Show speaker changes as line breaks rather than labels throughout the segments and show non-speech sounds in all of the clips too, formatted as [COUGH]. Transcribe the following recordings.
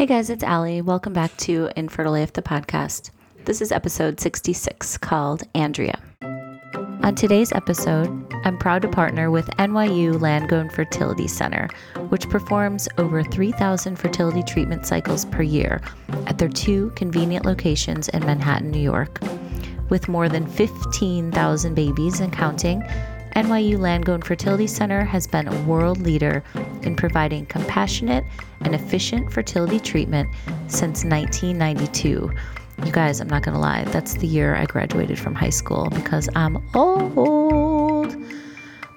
Hey guys, it's Allie. Welcome back to Infertile AF the podcast. This is episode 66 called Andrea. On today's episode, I'm proud to partner with NYU Langone Fertility Center, which performs over 3,000 fertility treatment cycles per year at their two convenient locations in Manhattan, New York. With more than 15,000 babies and counting, NYU Langone Fertility Center has been a world leader in providing compassionate and efficient fertility treatment since 1992. You guys, I'm not going to lie, that's the year I graduated from high school because I'm old.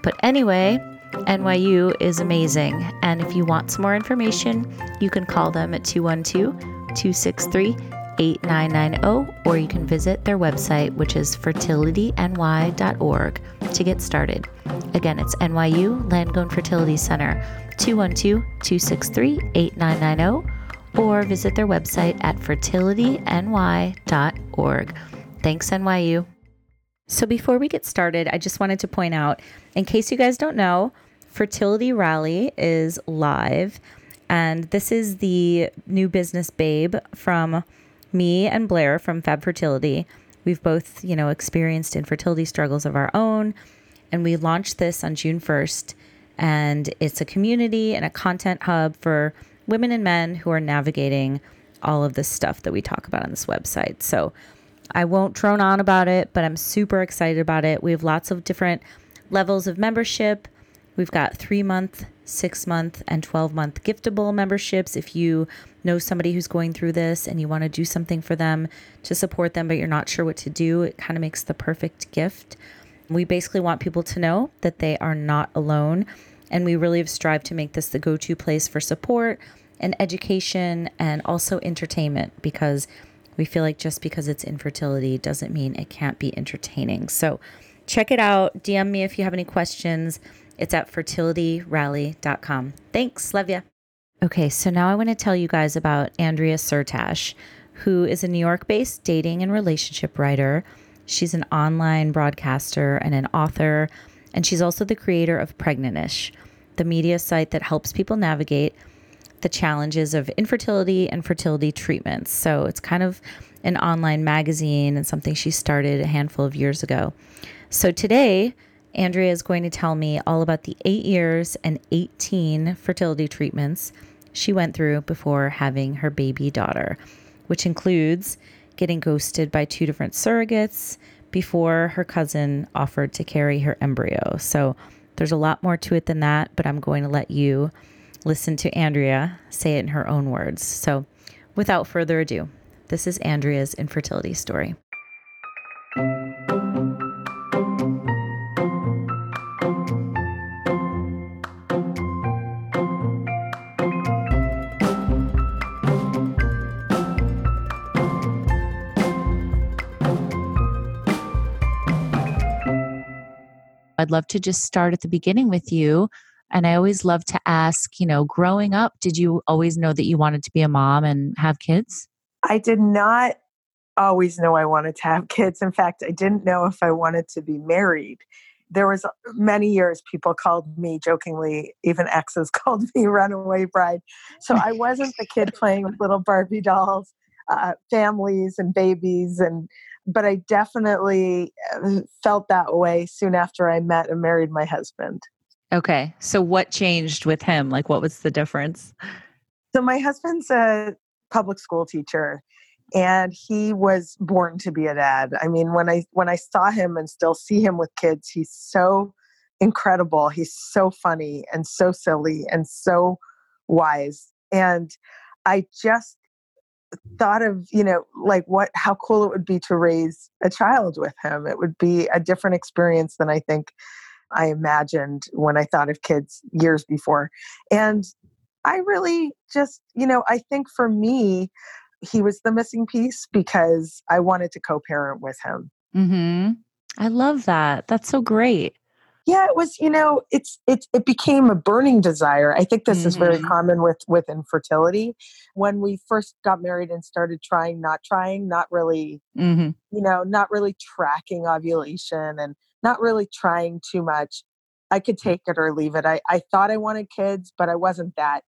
But anyway, NYU is amazing. And if you want some more information, you can call them at 212 263 8990, or you can visit their website, which is fertilityny.org, to get started. Again, it's NYU Langone Fertility Center, 212 263 8990, or visit their website at fertilityny.org. Thanks, NYU. So, before we get started, I just wanted to point out in case you guys don't know, Fertility Rally is live. And this is the new business babe from me and Blair from Fab Fertility, we've both, you know, experienced infertility struggles of our own. And we launched this on June 1st. And it's a community and a content hub for women and men who are navigating all of this stuff that we talk about on this website. So I won't drone on about it, but I'm super excited about it. We have lots of different levels of membership. We've got three month, six month, and 12 month giftable memberships. If you know somebody who's going through this and you want to do something for them to support them, but you're not sure what to do, it kind of makes the perfect gift. We basically want people to know that they are not alone. And we really have strived to make this the go to place for support and education and also entertainment because we feel like just because it's infertility doesn't mean it can't be entertaining. So check it out. DM me if you have any questions. It's at fertilityrally.com. Thanks. Love ya. Okay, so now I want to tell you guys about Andrea Syrtash, who is a New York based dating and relationship writer. She's an online broadcaster and an author, and she's also the creator of Pregnantish, the media site that helps people navigate the challenges of infertility and fertility treatments. So it's kind of an online magazine and something she started a handful of years ago. So today, Andrea is going to tell me all about the eight years and 18 fertility treatments she went through before having her baby daughter, which includes getting ghosted by two different surrogates before her cousin offered to carry her embryo. So there's a lot more to it than that, but I'm going to let you listen to Andrea say it in her own words. So without further ado, this is Andrea's infertility story. I'd love to just start at the beginning with you. And I always love to ask, you know, growing up, did you always know that you wanted to be a mom and have kids?
I did not always know I wanted to have kids. In fact, I didn't know if I wanted to be married. There was many years people called me jokingly, even exes [LAUGHS] called me runaway bride. So I wasn't the kid playing with little Barbie dolls, uh, families and babies and but I definitely uh, felt that way soon after I met and married my husband.
Okay. So what changed with him? Like what was the difference?
So my husband's a public school teacher and he was born to be a dad. I mean, when I when I saw him and still see him with kids, he's so incredible. He's so funny and so silly and so wise. And I just thought of you know like what how cool it would be to raise a child with him. It would be a different experience than i think i imagined when i thought of kids years before. And i really just you know i think for me he was the missing piece because i wanted to co-parent with him.
Hmm i love that. That's so great
yeah it was you know it's it, it became a burning desire i think this mm-hmm. is very mm-hmm. common with with infertility when we first got married and started trying not trying not really mm-hmm. you know not really tracking ovulation and not really trying too much i could take it or leave it i, I thought i wanted kids but i wasn't that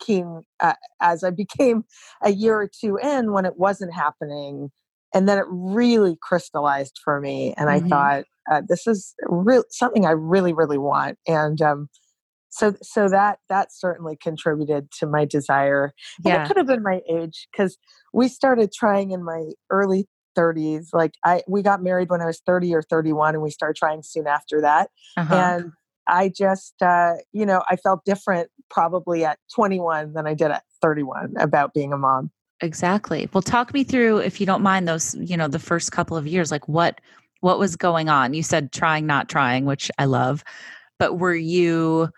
keen uh, as I became a year or two in when it wasn't happening. And then it really crystallized for me. And mm-hmm. I thought, uh, this is real something I really, really want. And um, so, so that that certainly contributed to my desire. And yeah. it could have been my age because we started trying in my early 30s. Like I, we got married when I was 30 or 31, and we started trying soon after that. Uh-huh. And I just, uh, you know, I felt different probably at 21 than I did at 31 about being a mom.
Exactly. Well, talk me through, if you don't mind, those, you know, the first couple of years, like what what was going on? You said trying, not trying, which I love. But were you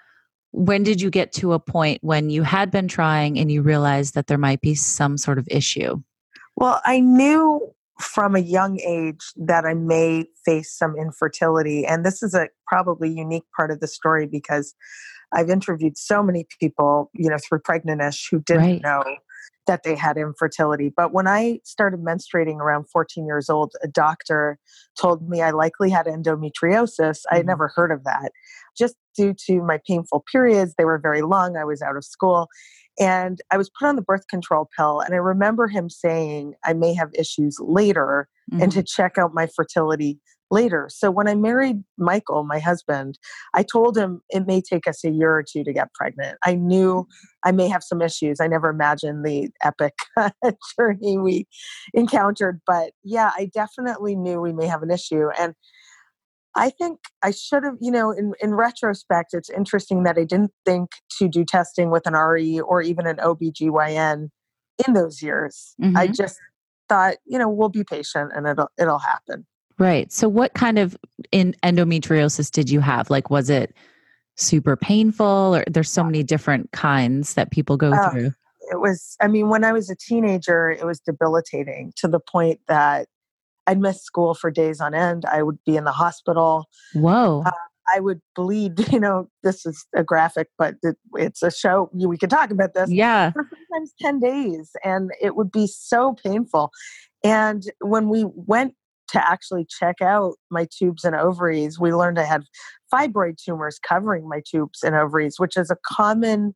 when did you get to a point when you had been trying and you realized that there might be some sort of issue?
Well, I knew from a young age that I may face some infertility. And this is a probably unique part of the story because I've interviewed so many people, you know, through Pregnantish who didn't right. know that they had infertility. But when I started menstruating around 14 years old, a doctor told me I likely had endometriosis. Mm-hmm. I had never heard of that. Just due to my painful periods, they were very long. I was out of school. And I was put on the birth control pill. And I remember him saying I may have issues later mm-hmm. and to check out my fertility later. So when I married Michael, my husband, I told him it may take us a year or two to get pregnant. I knew I may have some issues. I never imagined the epic [LAUGHS] journey we encountered. But yeah, I definitely knew we may have an issue. And I think I should have, you know, in, in retrospect, it's interesting that I didn't think to do testing with an RE or even an OBGYN in those years. Mm-hmm. I just thought, you know, we'll be patient and it'll it'll happen.
Right. So what kind of in endometriosis did you have? Like was it super painful or there's so many different kinds that people go uh, through?
It was I mean when I was a teenager it was debilitating to the point that I'd miss school for days on end. I would be in the hospital.
Whoa. Uh,
I would bleed. [LAUGHS] You know, this is a graphic, but it, it's a show. We could talk about this.
Yeah.
For sometimes 10 days. And it would be so painful. And when we went to actually check out my tubes and ovaries, we learned I had fibroid tumors covering my tubes and ovaries, which is a common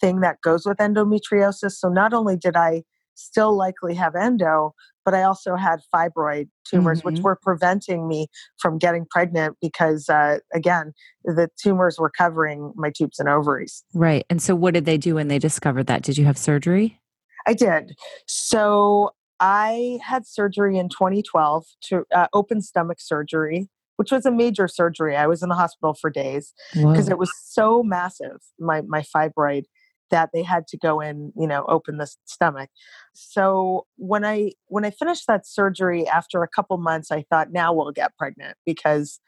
thing that goes with endometriosis. So not only did I still likely have endo, but I also had fibroid tumors, mm-hmm. which were preventing me from getting pregnant because, uh, again, the tumors were covering my tubes and ovaries.
Right. And so, what did they do when they discovered that? Did you have surgery?
I did. So, I had surgery in 2012 to uh, open stomach surgery, which was a major surgery. I was in the hospital for days because it was so massive, my, my fibroid that they had to go in you know open the stomach. So when i when i finished that surgery after a couple months i thought now we'll get pregnant because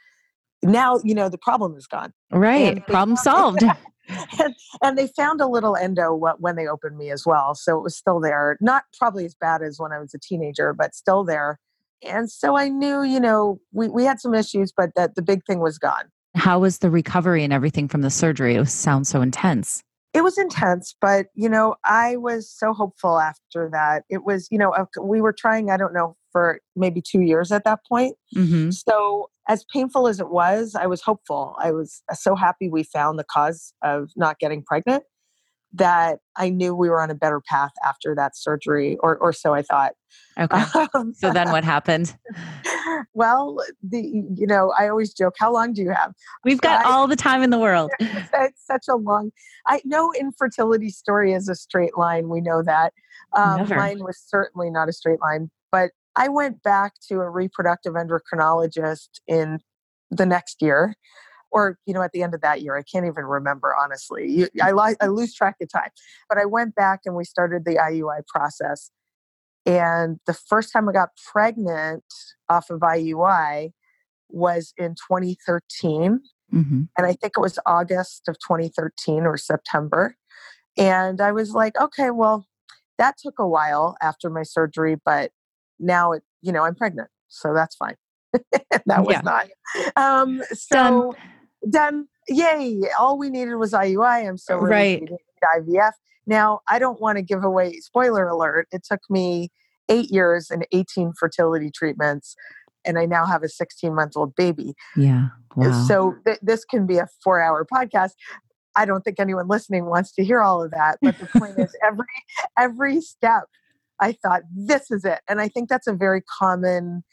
now you know the problem is gone.
Right problem solved
and, and, they found a little endo when they opened me as well so it was still there not probably as bad as when i was a teenager but still there. And so i knew you know we, we had some issues but that the big thing was gone.
How was the recovery and everything from the surgery? It sounds so intense.
It was intense but you know i was so hopeful after that. It was you know we were trying i don't know for maybe two years at that point. Mm-hmm. so as painful as it was i was hopeful i was so happy we found the cause of not getting pregnant that I knew we were on a better path after that surgery, or or so I thought. [LAUGHS]
Okay. Um, so then what happened? [LAUGHS]
well, the you know I always joke, how long do you have?
We've got I, all the time in the world. [LAUGHS]
it's such a long. I know infertility story is a straight line. We know that. Um, mine was certainly not a straight line, but I went back to a reproductive endocrinologist in the next year or you know at the end of that year i can't even remember honestly you, I, li- I lose track of time but i went back and we started the iui process and the first time i got pregnant off of iui was in 2013 mm-hmm. and i think it was august of 2013 or september and i was like okay well that took a while after my surgery but now it you know i'm pregnant so that's fine [LAUGHS] that was yeah. not um so Done done. Yay! All we needed was IUI. I'm so
right.
IVF. Now I don't want to give away. Spoiler alert! It took me eight years and 18 fertility treatments, and I now have a 16 month old baby.
Yeah. Wow.
So th- this can be a four hour podcast. I don't think anyone listening wants to hear all of that. But the point is, every every step, I thought this is it, and I think that's a very common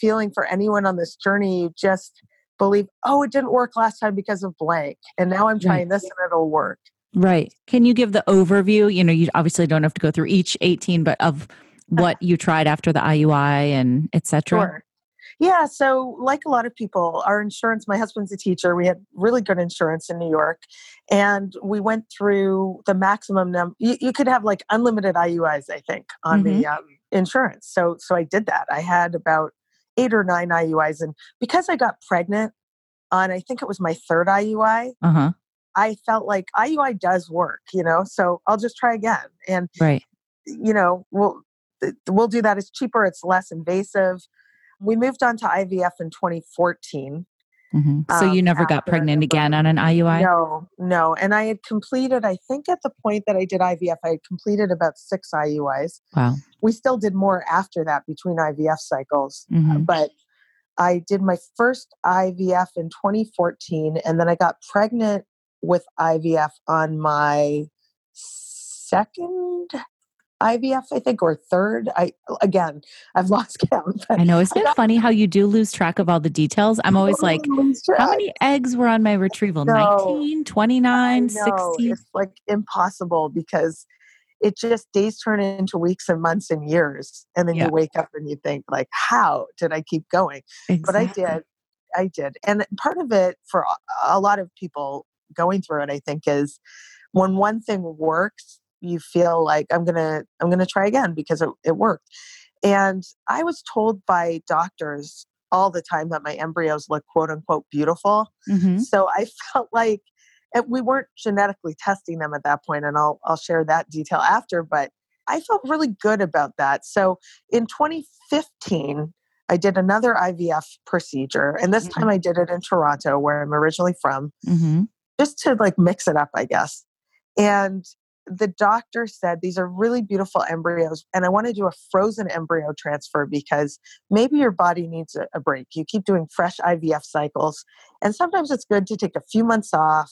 feeling for anyone on this journey. You just believe, oh, it didn't work last time because of blank, and now I'm trying this and it'll work.
Right. Can you give the overview? You know, you obviously don't have to go through each 18, but of [LAUGHS] what you tried after the IUI and etc.
Sure. Yeah, so like a lot of people, our insurance, my husband's a teacher. We had really good insurance in New York. And we went through the maximum number. You, you, could have like unlimited IUIs, I think, on mm-hmm. the um, insurance. So, so I did that. I had about eight or nine IUIs. And because I got pregnant on, I think it was my third IUI, uh-huh. I felt like IUI does work, you know, so I'll just try again. And,
right.
you know, we'll, we'll do that. It's cheaper, it's less invasive. We moved on to IVF in 2014.
Mm-hmm. So um, you never got pregnant again on an IUI?
No, no. And I had completed, I think at the point that I did IVF, I had completed about six IUIs.
Wow.
We still did more after that between IVF cycles. Mm-hmm. But I did my first IVF in 2014, and then I got pregnant with IVF on my second IVF, I think, or third. I again, I've [LAUGHS] lost count.
I know. Isn't it funny how you do lose track of all the details? I'm always like, how many eggs were on my retrieval? No, 19, 29, 16?
It's like impossible because it just days turn into weeks and months and years. And then yeah. you wake up and you think, like, how did I keep going? Exactly. But I did. I did. And part of it for a lot of people going through it, I think, is when one thing works, you feel like I'm gonna I'm gonna try again because it, it worked. And I was told by doctors all the time that my embryos look quote unquote beautiful. Mm-hmm. So I [LAUGHS] felt like we weren't genetically testing them at that point, and I'll I'll share that detail after. But I felt really good about that. So in 2015, I did another IVF procedure, and this mm-hmm. time I did it in Toronto, where I'm originally from, mm-hmm. just to like mix it up, I guess. And the doctor said these are really beautiful embryos and i want to do a frozen embryo transfer because maybe your body needs a, break you keep doing fresh ivf cycles and sometimes it's good to take a few months off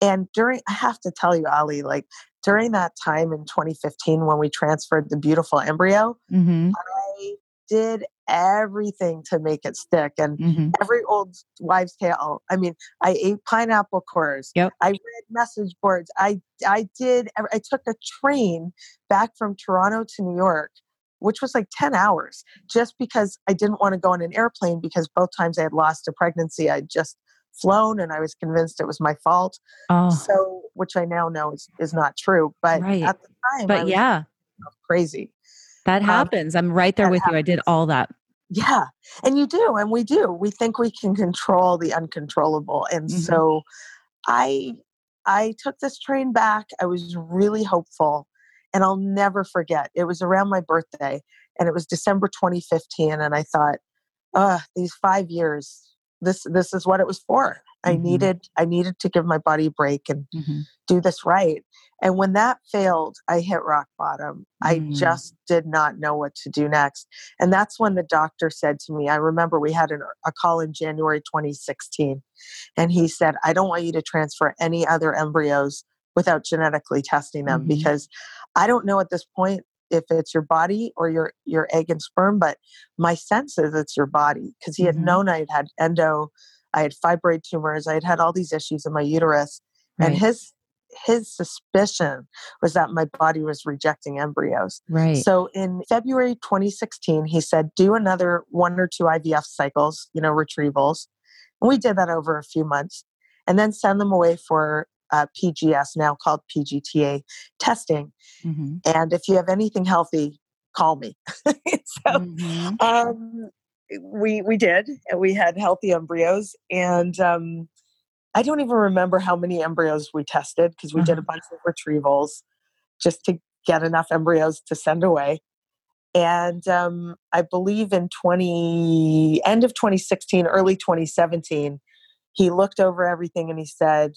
and during i have to tell you ali like during that time in 2015 when we transferred the beautiful embryo mm-hmm. i did everything to make it stick and mm-hmm. every old wives tale i mean i ate pineapple cores
yep.
i read message boards i i did i took a train back from toronto to new york which was like 10 hours just because i didn't want to go on an airplane because both times i had lost a pregnancy i'd just flown and i was convinced it was my fault oh. so which i now know is, is not true but right. at the time
but yeah
crazy
that um, happens. Um, I'm right there with happens. you. I did all that.
Yeah. And you do. And we do. We think we can control the uncontrollable. And mm-hmm. so I I took this train back. I was really hopeful. And I'll never forget. It was around my birthday and it was December 2015. And I thought, uh, these five years, this this is what it was for. I mm-hmm. needed I needed to give my body a break and mm-hmm. do this right. And when that failed, I hit rock bottom. Mm-hmm. I just did not know what to do next. And that's when the doctor said to me, I remember we had an, a call in January 2016, and he said, I don't want you to transfer any other embryos without genetically testing them mm-hmm. because I don't know at this point if it's your body or your your egg and sperm, but my sense is it's your body because he had mm-hmm. known I had had endo I had fibroid tumors. I had had all these issues in my uterus. Right. And his his suspicion was that my body was rejecting embryos.
Right.
So in February 2016, he said, do another one or two IVF cycles, you know, retrievals. And we did that over a few months and then send them away for uh, PGS, now called PGTA testing. Mm-hmm. And if you have anything healthy, call me. [LAUGHS] so, mm-hmm. um, we we did and we had healthy embryos and um, i don't even remember how many embryos we tested because we uh-huh. did a bunch of retrievals just to get enough embryos to send away and um, i believe in 20 end of 2016 early 2017 he looked over everything and he said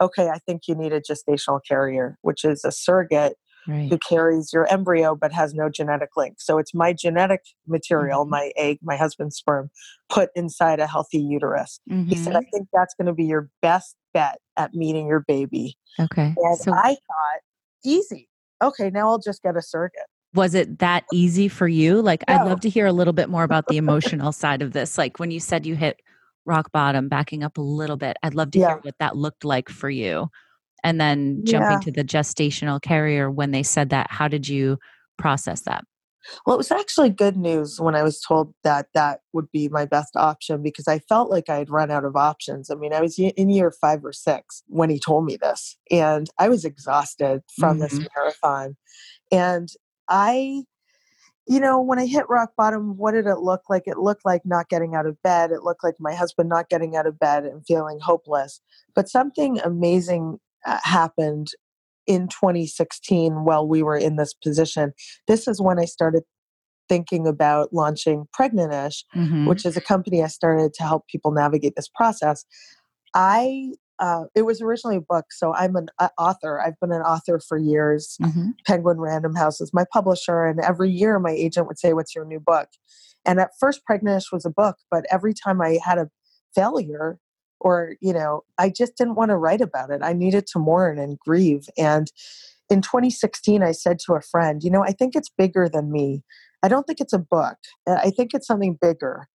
okay i think you need a gestational carrier which is a surrogate
right.
who carries your embryo but has no genetic link. So it's my genetic material,
Mhm.
my egg, my husband's sperm, put inside a healthy uterus. He said. I think that's going to be your best bet at meeting your baby.
Okay.
And
So
I thought, easy. Okay, now I'll just get a surrogate.
was it that easy for you? Like, I'd love to hear a little bit more about the [LAUGHS] emotional side of this. Like, when you said you hit rock bottom, backing up a little bit, I'd love to
Yeah.
hear what that looked like for you. And then jumping
Yeah.
to the gestational carrier, when they said that, how did you process that?
Well, it was actually good news when I was told that that would be my best option because I felt like I had run out of options. I mean, I was in year five or six when he told me this, and I was exhausted from this
Mhm.
marathon. And I, you know, when I hit rock bottom, what did it look like? It looked like not getting out of bed. It looked like my husband not getting out of bed and feeling hopeless. But something amazing happened in 2016 while we were in this position. This is when I started thinking about launching Pregnantish,
Mhm.
which is a company I started to help people navigate this process. I uh, it was originally a book, so I'm an uh, author. I've been an author for years.
Mhm.
Penguin Random House is my publisher, and every year my agent would say, "What's your new book?" And at first, Pregnantish was a book, but every time I had a failure, or you know, I just didn't want to write about it. I needed to mourn and grieve. And in 2016, I said to a friend, "You know, I think it's bigger than me. I don't think it's a book. Uh, I think it's something bigger."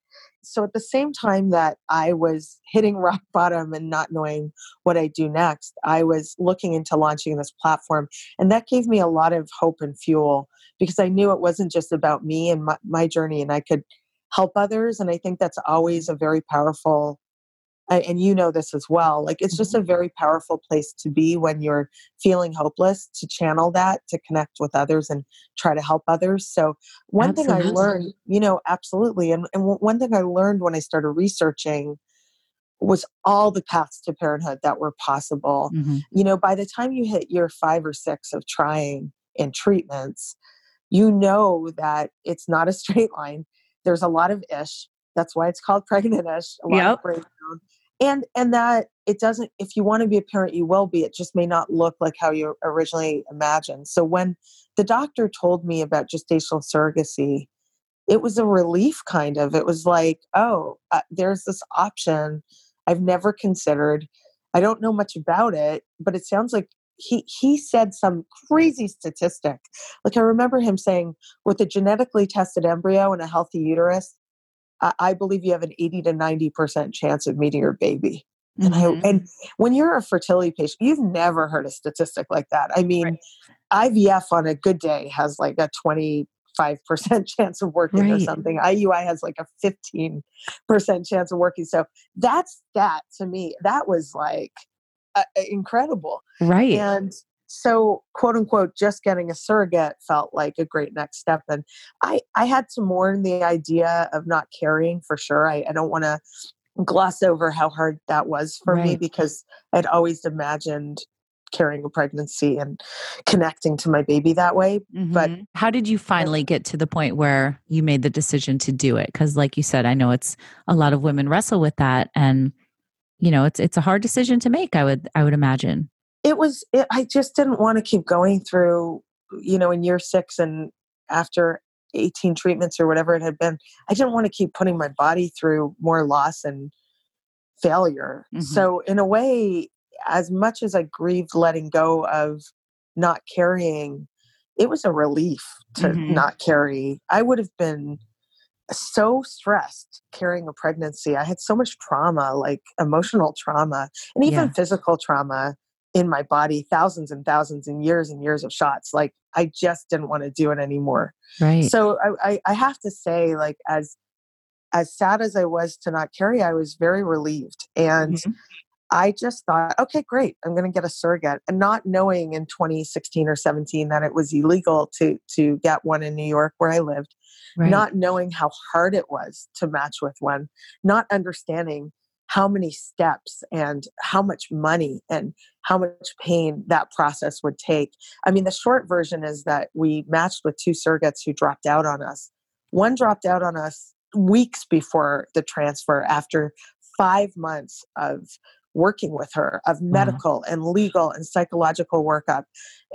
So at the same time that I was hitting [LAUGHS] rock bottom and not knowing what I do next, I was looking into launching this platform. And that gave me a lot of hope and fuel because I knew it wasn't just about me and my, my journey and I could help others. And I think that's always a very powerful, and you know this as well. Like it's just a very powerful place to be when you're feeling hopeless to channel that, to connect with others and try to help others. So one thing I learned, you know, absolutely. And, and one thing I learned when I started researching was all the paths to parenthood that were possible.
Mhm.
You know, by the time you hit year five or six of trying and treatments, you know that it's not a [LAUGHS] straight line. There's a lot of ish. That's why it's called pregnant ish. A lot
Yep.
of breakdown. And and that it doesn't if you want to be a parent, you will be. It just may not look like how you originally imagined. So when the doctor told me about gestational surrogacy, it was a relief kind of. It was like, oh, uh, there's this option I've never considered. I don't know much about it, but it sounds like he he said some crazy statistic. Like I remember him saying, with a genetically tested embryo and a healthy uterus, I, I believe you have an 80 to 90 percent chance of meeting your baby. And
Mhm.
I and when you're a fertility patient, you've never heard a statistic like that. I mean, IVF on a good day has like a 25% [LAUGHS] chance of working or something. IUI has like a 15% chance of working. So that's that to me. That was like uh, incredible.
right.
And so, quote unquote, just getting a surrogate felt like a great next step. And I, I had to mourn the idea of not carrying for sure. I, I don't want to gloss over how hard that was for me because I'd always imagined carrying a pregnancy and connecting to my baby that way. But
Mhm. how did you finally get to the point where you made the decision to do it? Because, like you said, I know it's a lot of women wrestle with that, and you know, it's it's a hard decision to make. I would I would imagine.
It was it, i just didn't want to keep going through you know in year six and after 18 treatments or whatever it had been i didn't want to keep putting my body through more loss and failure
Mhm.
so in a way as much as i grieved letting go of not carrying it was a relief to
Mhm.
not carry i would have been so stressed carrying a pregnancy i had so much trauma like emotional trauma and even
Yeah.
physical trauma in my body thousands and thousands and years and years of shots like i just didn't want to do it anymore
Right.
so I, I i have to say like as as sad as i was to not carry i was very relieved and
Mhm.
i just thought okay great i'm going to get a surrogate and not knowing in 2016 or 17 that it was illegal to to get one in new york where i lived
right.
not knowing how hard it was to match with one, not understanding how many steps and how much money and how much pain that process would take. I mean, the short version is that we matched with two surrogates who dropped out on us. One dropped out on us weeks before the transfer after five months of working with her of mm-hmm. medical and legal and psychological workup.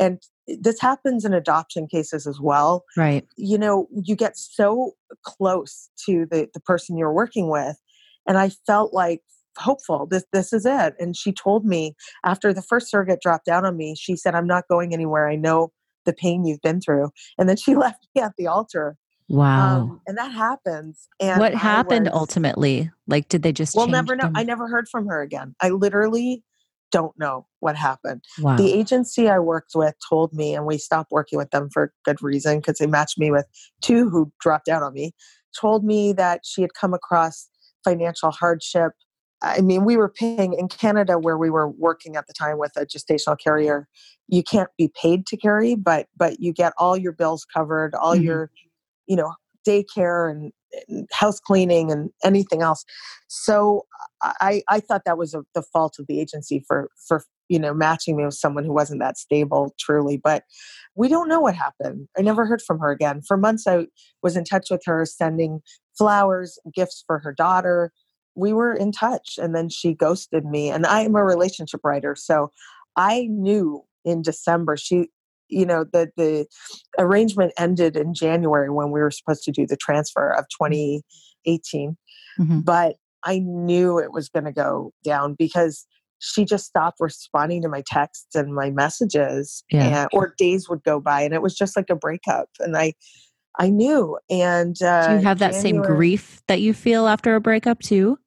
And this happens in adoption cases as well.
Right.
You know, you get so close to the, the person you're working with. And I felt like hopeful this this is it and she told me after the first surrogate dropped down on me she said i'm not going anywhere i know the pain you've been through and then she [LAUGHS] left me at the altar
Wow.
um, and that happens and
what
I
happened
was-
ultimately? Like, did they just
we'll never know
them?
i never heard from her again i literally don't know what happened
wow.
the agency i worked with told me and we stopped working with them for good reason because they matched me with two who dropped out on me told me that she had come across financial hardship. I mean we were paying in canada where we were working at the time with a gestational carrier. You can't be paid to carry but but you get all your bills covered all
Mhm.
your you know daycare and, and house cleaning and anything else. So i i thought that was a, the fault of the agency for for you know matching me with someone who wasn't that stable truly but we don't know what happened. I never heard from her again. For months i was in touch with her sending flowers gifts for her daughter we were in touch and then she ghosted me and i am a relationship writer so i knew in december she you know the the arrangement ended in january when we were supposed to do the transfer of 2018
Mhm.
but i knew it was going to go down because she just stopped responding to my texts and my messages
Yeah.
and, or days would go by and it was just like a breakup and i i knew and uh,
do you have that same grief that you feel after a breakup too?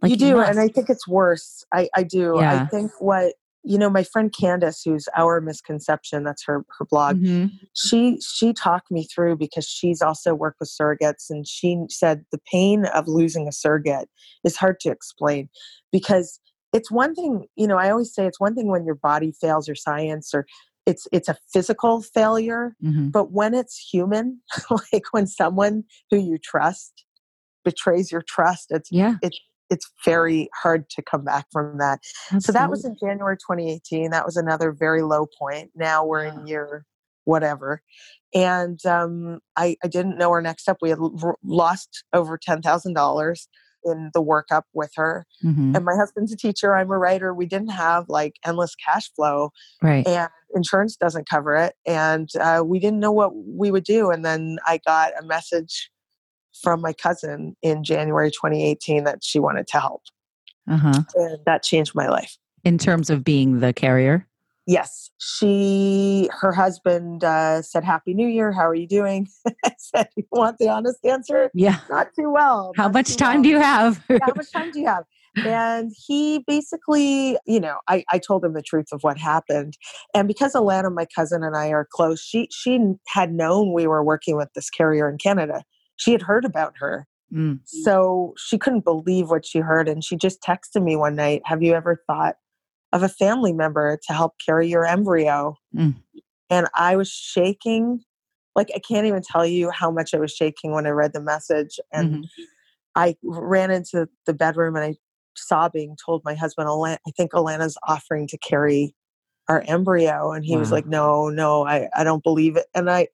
Like you do and i think it's worse i i do
Yeah.
i think what you know my friend candace who's our misconception that's her her blog
Mhm.
she she talked me through because she's also worked with surrogates and she said the pain of losing a surrogate is hard to explain because it's one thing you know i always say it's one thing when your body fails or science or it's it's a physical failure
Mhm.
but when it's human [LAUGHS] like when someone who you trust betrays your trust it's
Yeah.
it's it's very hard to come back from that so that was in January 2018. That was another very low point. Now we're in year whatever. And um, I, I didn't know our next step. We had l- lost over $10,000 in the workup with her.
Mhm.
And my husband's a teacher. I'm a writer. We didn't have like endless cash flow
right.
and insurance doesn't cover it. And uh, we didn't know what we would do. And then I got a message from my cousin in January 2018 that she wanted to help.
Uh huh.
And that changed my life.
In terms of being the carrier.
Yes, she, her husband uh, said, "Happy New Year. How are you doing?" [LAUGHS] I said, "You want the honest answer?
Yeah.
Not too well.
How much time
well."
do you have?
How much time do you have? And he basically, you know, I, I told him the truth of what happened, and because Alana, my cousin, and I are close, she she had known we were working with this carrier in Canada. She had heard about her,
Mm.
so she couldn't believe what she heard, and she just texted me one night, "Have you ever thought of a family member to help carry your embryo?"
Mm.
And I was shaking, like I can't even tell you how much I was shaking when I read the message. And
Mhm.
I ran into the bedroom and I, sobbing, told my husband, "I think Alana's offering to carry our embryo," and he was like, "No, no, I, I don't believe it." And I,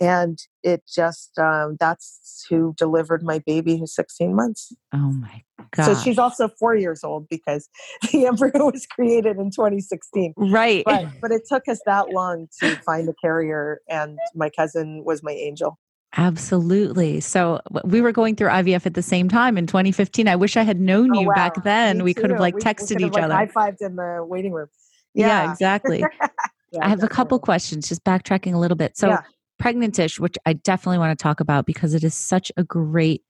and it just um, that's who delivered my baby who's 16 months
Oh my god.
so she's also four years old because [LAUGHS] the embryo was created in 2016
right.
but but it took us that long to find a carrier and my cousin was my angel
Absolutely. So we were going through IVF at the same time in 2015. I wish I had known
Oh,
you
wow.
back then.
Me
We could have like
We- we
texted
could
each
like,
other.
high-fived in the waiting room
yeah.
yeah,
exactly. [LAUGHS]
Yeah,
I have a couple questions, just backtracking a little bit. So,
Yeah.
Pregnantish, which I definitely want to talk about because it is such a great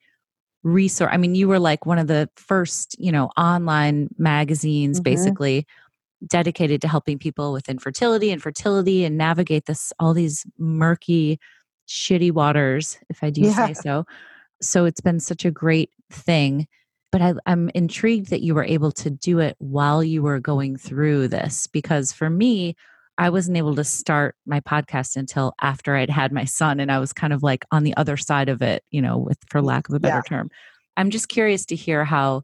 resource. I mean, you were like one of the first, you know, online magazines
Mhm.
basically dedicated to helping people with infertility and fertility and navigate this all these murky, shitty waters, if I do
Yeah.
say so. So it's been such a great thing. But I, I'm intrigued that you were able to do it while you were going through this because for me, I wasn't able to start my podcast until after I'd had my son and I was kind of like on the other side of it, you know, with for lack of a better
Yeah.
term. I'm just curious to hear how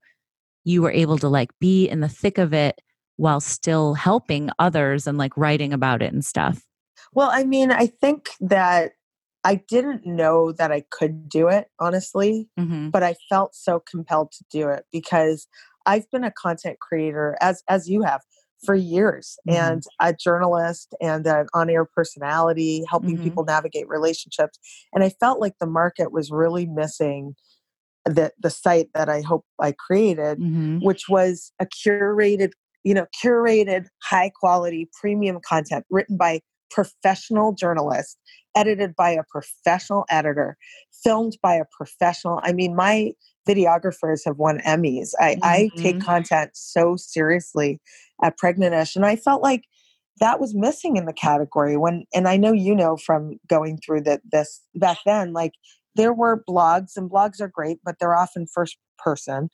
you were able to like be in the thick of it while still helping others and like writing about it and stuff.
well i mean i think that i didn't know that i could do it honestly
Mm-hmm.
but I felt so compelled to do it because I've been a content creator as as you have for years
Mhm.
and a journalist and an on-air personality helping
Mhm.
people navigate relationships and i felt like the market was really missing the the site that i hope i created
Mhm.
which was a curated you know curated high quality premium content written by professional journalists edited by a professional editor filmed by a professional i mean my videographers have won emmys i, I take
Mhm.
content so seriously at pregnantish and i felt like that was missing in the category when and i know you know from going through that this back then like there were blogs and blogs are great but they're often first person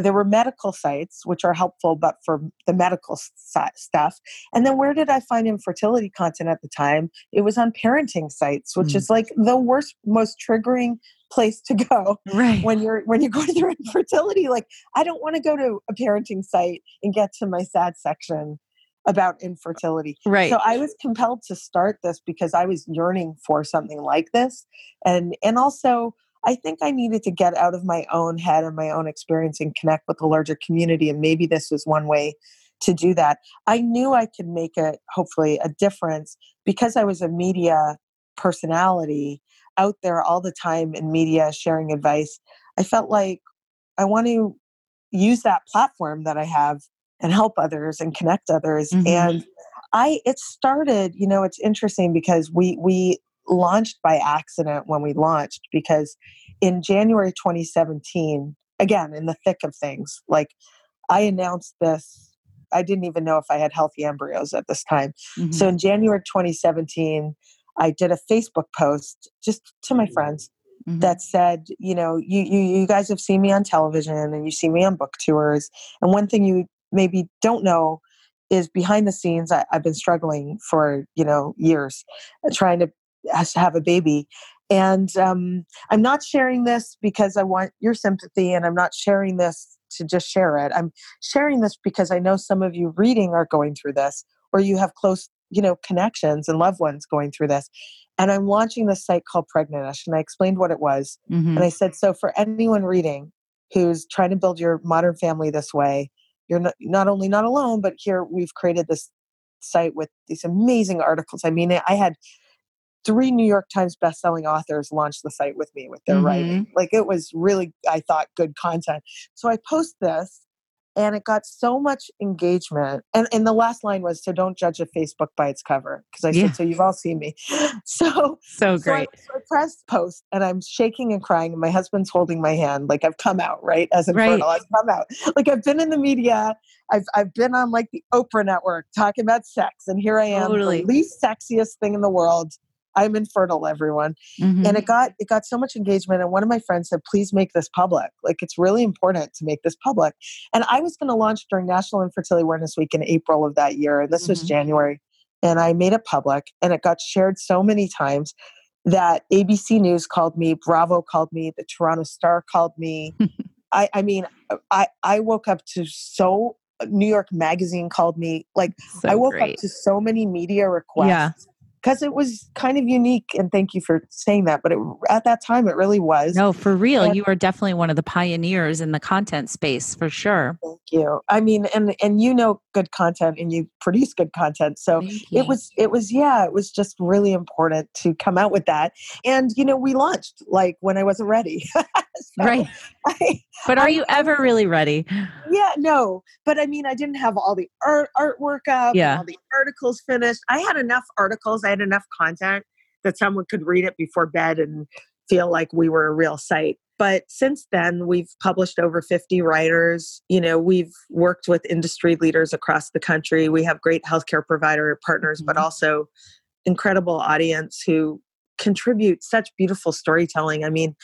there were medical sites which are helpful but for the medical si- stuff and then where did i find infertility content at the time it was on parenting sites which
Mm.
is like the worst most triggering place to go
Right.
when you're when you're going through [LAUGHS] infertility like i don't want to go to a parenting site and get to my sad section about infertility
right.
so i was compelled to start this because i was yearning for something like this and and also i think i needed to get out of my own head and my own experience and connect with the larger community and maybe this was one way to do that i knew i could make it hopefully a difference because i was a media personality out there all the time in media sharing advice i felt like i want to use that platform that i have and help others and connect others
Mhm.
and i it started you know it's interesting because we we launched by accident when we launched because in january 2017 again in the thick of things like i announced this i didn't even know if i had healthy embryos at this time
Mhm.
so in January 2017, I did a Facebook post just to my friends
Mhm.
that said, you know, you, you you guys have seen me on television and you see me on book tours. And one thing you maybe don't know is behind the scenes, I, I've been struggling for, you know, years trying to has to have a baby. And um, I'm not sharing this because I want your sympathy, and I'm not sharing this to just share it. I'm sharing this because I know some of you reading are going through this, or you have close, you know, connections and loved ones going through this. And I'm launching this site called Pregnantish, and I explained what it was.
Mhm.
And I said, so for anyone reading who's trying to build your modern family this way, you're not, not only not alone, but here we've created this site with these amazing articles. I mean, I had three New York Times bestselling authors launched the site with me with their writing. Mm-hmm. Like it was really, I thought, good content. So I post this and it got so much engagement. And, and the last line was, so don't judge a Facebook by its cover. Because I
Yeah.
said, so you've all seen me. [LAUGHS] So
so
so I,
great.
so I press post and I'm shaking and crying, and my husband's holding my hand. Like I've come out, right? As a
Right.
I've come out. Like I've been in the media, I've I've been on like the Oprah network talking about sex, and here I am,
Totally.
the least sexiest thing in the world. I'm infertile, everyone.
Mhm.
And it got it got so much engagement. And one of my friends said, please make this public. Like it's really important to make this public. And I was going to launch during National Infertility Awareness Week in April of that year. And this was
Mhm.
January. And I made it public and it got shared so many times that ABC News called me, Bravo called me, the Toronto Star called me. [LAUGHS] I, I mean, I, I woke up to so New York Magazine called me. Like
so
I woke
great.
up to so many media requests.
Yeah.
Because it was kind of unique, and thank you for saying that. But it, at that time, it really was.
No, for real.
And-
You are definitely one of the pioneers in the content space for sure.
Thank you. I mean, and and you know good content, and you produce good content. So it was it was yeah, it was just really important to come out with that. And you know, we launched like when I wasn't ready. [LAUGHS] [LAUGHS] So
right.
I,
But are
I-
you ever really ready?
yeah, no, but I mean, I didn't have all the art artwork up,
Yeah.
all the articles finished. I had enough articles, I had enough content that someone could read it before bed and feel like we were a real site. But since then, we've published over 50 writers. You know, we've worked with industry leaders across the country. We have great healthcare provider partners, but
Mhm.
also incredible audience who contribute such beautiful storytelling. I mean,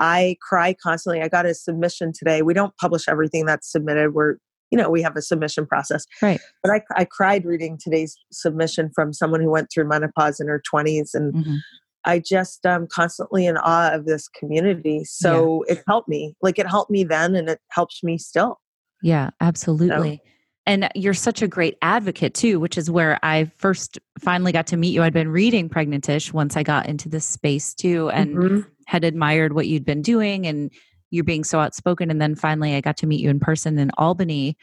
I cry constantly. I got a submission today. We don't publish everything that's submitted. We're, you know, we have a submission process.
Right.
But I, I cried reading today's submission from someone who went through menopause in her 20s. And
Mhm.
I just am constantly in awe of this community. So it helped me. Like it helped me then and it helps me still.
Yeah, absolutely. And you're such a great advocate too, which is where I first finally got to meet you. I'd been reading Pregnantish once I got into this space too and
Mhm.
had admired what you'd been doing and you're being so outspoken. And then finally, I got to meet you in person in Albany.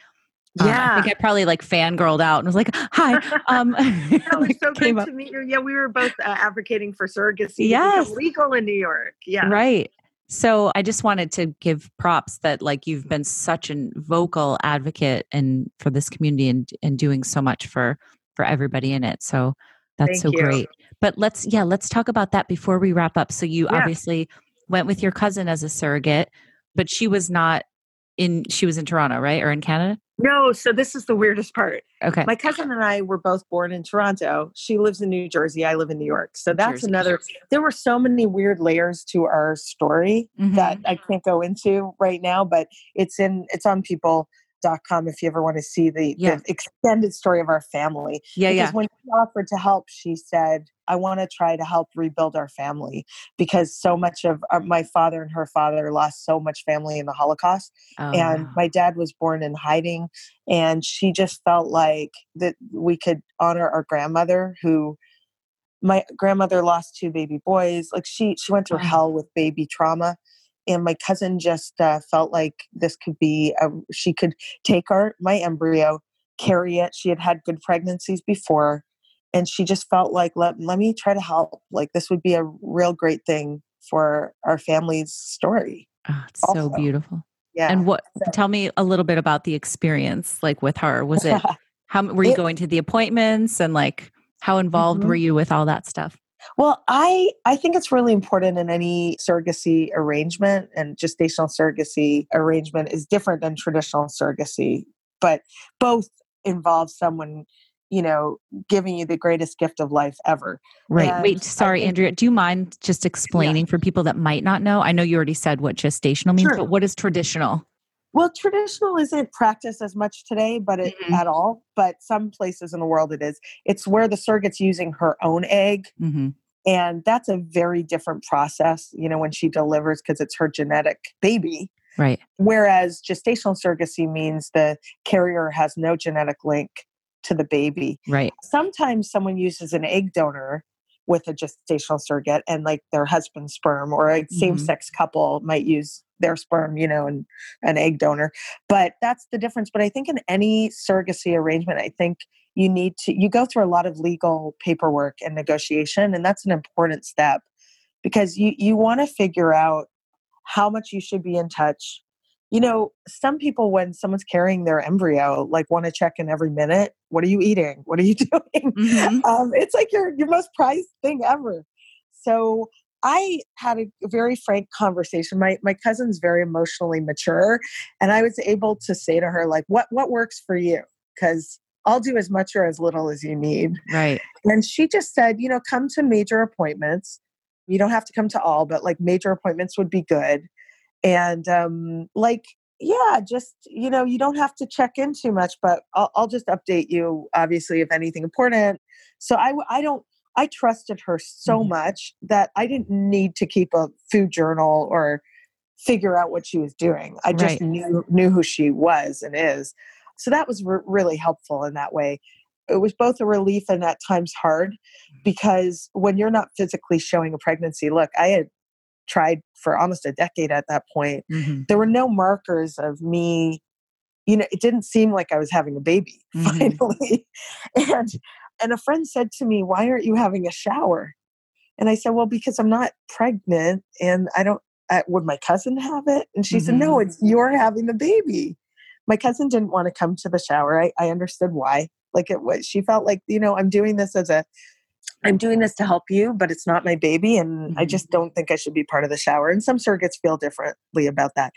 Um,
Yeah.
I think I probably like fangirled out and was like, "Hi." [LAUGHS] Um, [LAUGHS]
That was so good
up-
to meet you. Yeah, we were both uh, advocating for surrogacy
Yes.
legal in New York. Yeah.
Right. So I just wanted to give props that like you've been such a vocal advocate and for this community and and doing so much for for everybody in it. So that's
Thank
so
you.
great. But let's yeah, let's talk about that before we wrap up. So you
Yeah.
obviously went with your cousin as a surrogate, but she was not in she was in Toronto, right? Or in Canada?
No, so this is the weirdest part.
Okay.
My cousin and I were both born in Toronto. She lives in New Jersey. I live in New York. So that's
Jersey.
another. There were so many weird layers to our story that
Mhm.
I can't go into right now, but it's in it's on people.com if you ever want to see the,
Yeah.
the extended story of our family.
yeah,
because
yeah.
when she offered to help, she said, I want to try to help rebuild our family because so much of our, my father and her father lost so much family in the Holocaust.
Oh,
and
wow.
my dad was born in hiding. And she just felt like that we could honor our grandmother who my grandmother lost two baby boys. Like she, she went through
Wow.
hell with baby trauma. And my cousin just uh, felt like this could be, a, she could take our, my embryo, carry it. She had had good pregnancies before. And she just felt like, let, let me try to help. Like this would be a real great thing for our family's story.
Oh, it's so beautiful.
Yeah.
And what
So-
tell me a little bit about the experience like with her. Was it [LAUGHS] how were you
It-
going to the appointments and like how involved
Mhm.
were you with all that stuff?
Well, I I think it's really important in any surrogacy arrangement and gestational surrogacy arrangement is different than traditional surrogacy, but both involve someone, you know, giving you the greatest gift of life ever.
Right.
And
Wait, sorry,
think-
Andrea. Do you mind just explaining for people that might not know? I know you already said what gestational means,
Sure.
but what is traditional?
Well, traditional isn't practiced as much today, but it,
Mhm.
at all. But some places in the world it is. It's where the surrogate's using her own egg
hmm
and that's a very different process you know when she delivers because it's her genetic baby
Right.
whereas gestational surrogacy means the carrier has no genetic link to the baby
Right.
sometimes someone uses an egg donor with a gestational surrogate and like their husband's sperm or a same-sex mm-hmm. couple might use their sperm you know and an egg donor. But that's the difference. But i think in any surrogacy arrangement i think you need to you go through a lot of legal paperwork and negotiation and that's an important step because you you want to figure out how much you should be in touch you know some people when someone's carrying their embryo like want to check in every minute what are you eating what are you [LAUGHS] doing
Mhm.
um, it's like your your most prized thing ever so i had a very frank conversation my my cousin's very emotionally mature and i was able to say to her like what what works for you because i'll do as much or as little as you need
Right.
and she just said, you know, come to major appointments. You don't have to come to all, but like major appointments would be good. And um, like, yeah, just, you know, you don't have to check in too much, but I'll, I'll just update you, obviously, if anything important. So i i don't, I trusted her so
Mhm.
much that I didn't need to keep a food journal or figure out what she was doing. I just
Right.
knew knew who she was and is. So that was re- really helpful in that way. It was both a relief and at times hard because when you're not physically showing a pregnancy, look, I had tried for almost a decade at that point.
Mhm.
There were no markers of me, you know, it didn't seem like I was having a baby [LAUGHS]
Mhm.
finally. and and a friend said to me, "Why aren't you having a shower?" And I said, "Well, because I'm not pregnant and I don't uh, would my cousin have it?" And she said, "No,
Mhm.
it's you're having the baby." My cousin didn't want to come to the shower. I, I understood why. Like it was, she felt like, you know, I'm doing this as a, I'm doing this to help you, but it's not my baby. And I
Mhm.
just don't think I should be part of the shower. And some surrogates feel differently about that.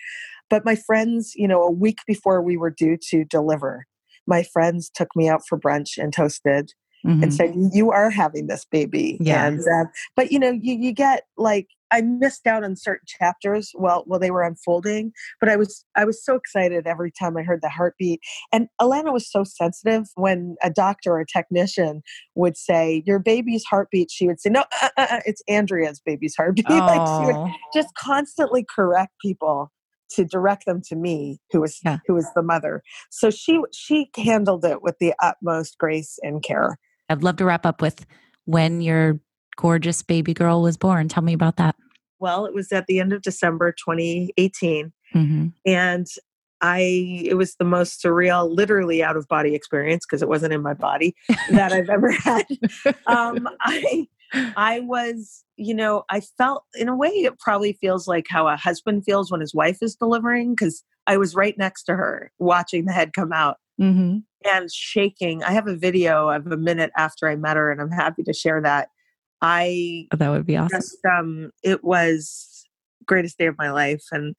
But my friends, you know, a week before we were due to deliver, my friends took me out for brunch and toasted
Mhm.
and said, "You are having this baby."
Yeah.
And uh, but you know, you you get like I missed out on certain chapters while while they were unfolding, but I was I was so excited every time I heard the heartbeat. And Alana was so sensitive when a doctor or a technician would say, "Your baby's heartbeat," she would say, "No, uh, uh, uh, it's Andrea's baby's heartbeat." [LAUGHS] like she would just constantly correct people to direct them to me who was
Yeah.
who was the mother so she she handled it with the utmost grace and care
I'd love to wrap up with when your gorgeous baby girl was born. Tell me about that.
Well, it was at the end of December 2018. Mm-hmm. And I it was the most surreal, literally out of body experience because it wasn't in my body that I've ever had. Um, I I was, you know, I felt in a way it probably feels like how a husband feels when his wife is delivering because I was right next to her watching the head come out mm-hmm. and shaking. I have a video of a minute after I met her, and I'm happy to share that. I
oh, that would be awesome.
Just, um, it was greatest day of my life, and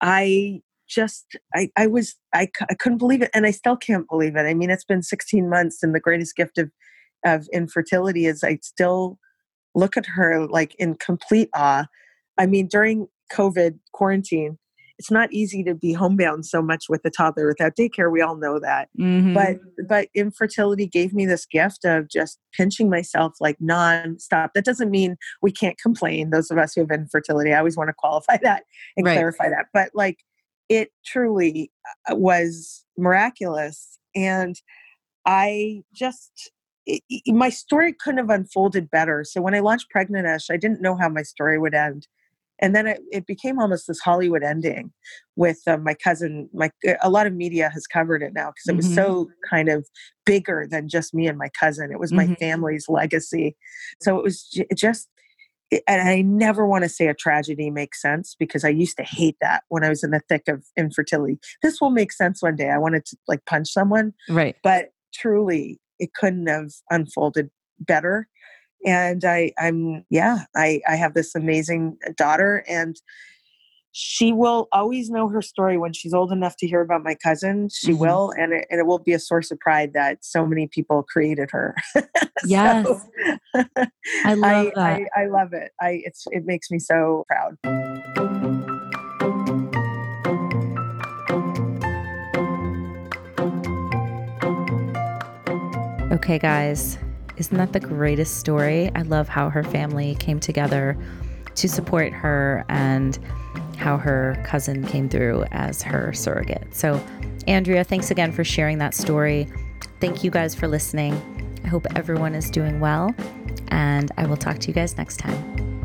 I just I, I was I, I couldn't believe it and i still can't believe it i mean it's been 16 months and the greatest gift of of infertility is i still look at her like in complete awe i mean during covid quarantine it's not easy to be homebound so much with a toddler without daycare we all know that mm-hmm. but but infertility gave me this gift of just pinching myself like non-stop that doesn't mean we can't complain those of us who have infertility i always want to qualify [LAUGHS] that and right. clarify that but like it truly uh, was miraculous. And I just, it, my story couldn't have unfolded better. So when I launched Pregnantish, I didn't know how my story would end. And then it, it became almost this Hollywood ending with uh, my cousin. My a lot of media has covered it now because it was mm-hmm. so kind of bigger than just me and my cousin. It was my mm-hmm. family's legacy. So it was j- just and I never want to say a tragedy makes sense because I used to hate that when I was in the thick of infertility. This will make sense one day. I wanted to like punch someone.
Right.
But truly, it couldn't have unfolded better. And I, I'm, yeah, I, I have this amazing daughter and she will always know her story when she's old enough to hear about my cousin. She mm-hmm. will, and it, and it will be a source of pride that so many people created her. [LAUGHS]
yes, I love I, that.
I, I love it. I it's it makes me so proud.
Okay, guys, isn't that the greatest story? I love how her family came together to support her and how her cousin came through as her surrogate. So, Andrea, thanks again for sharing that story. Thank you guys for listening. I hope everyone is doing well, and I will talk to you guys next time.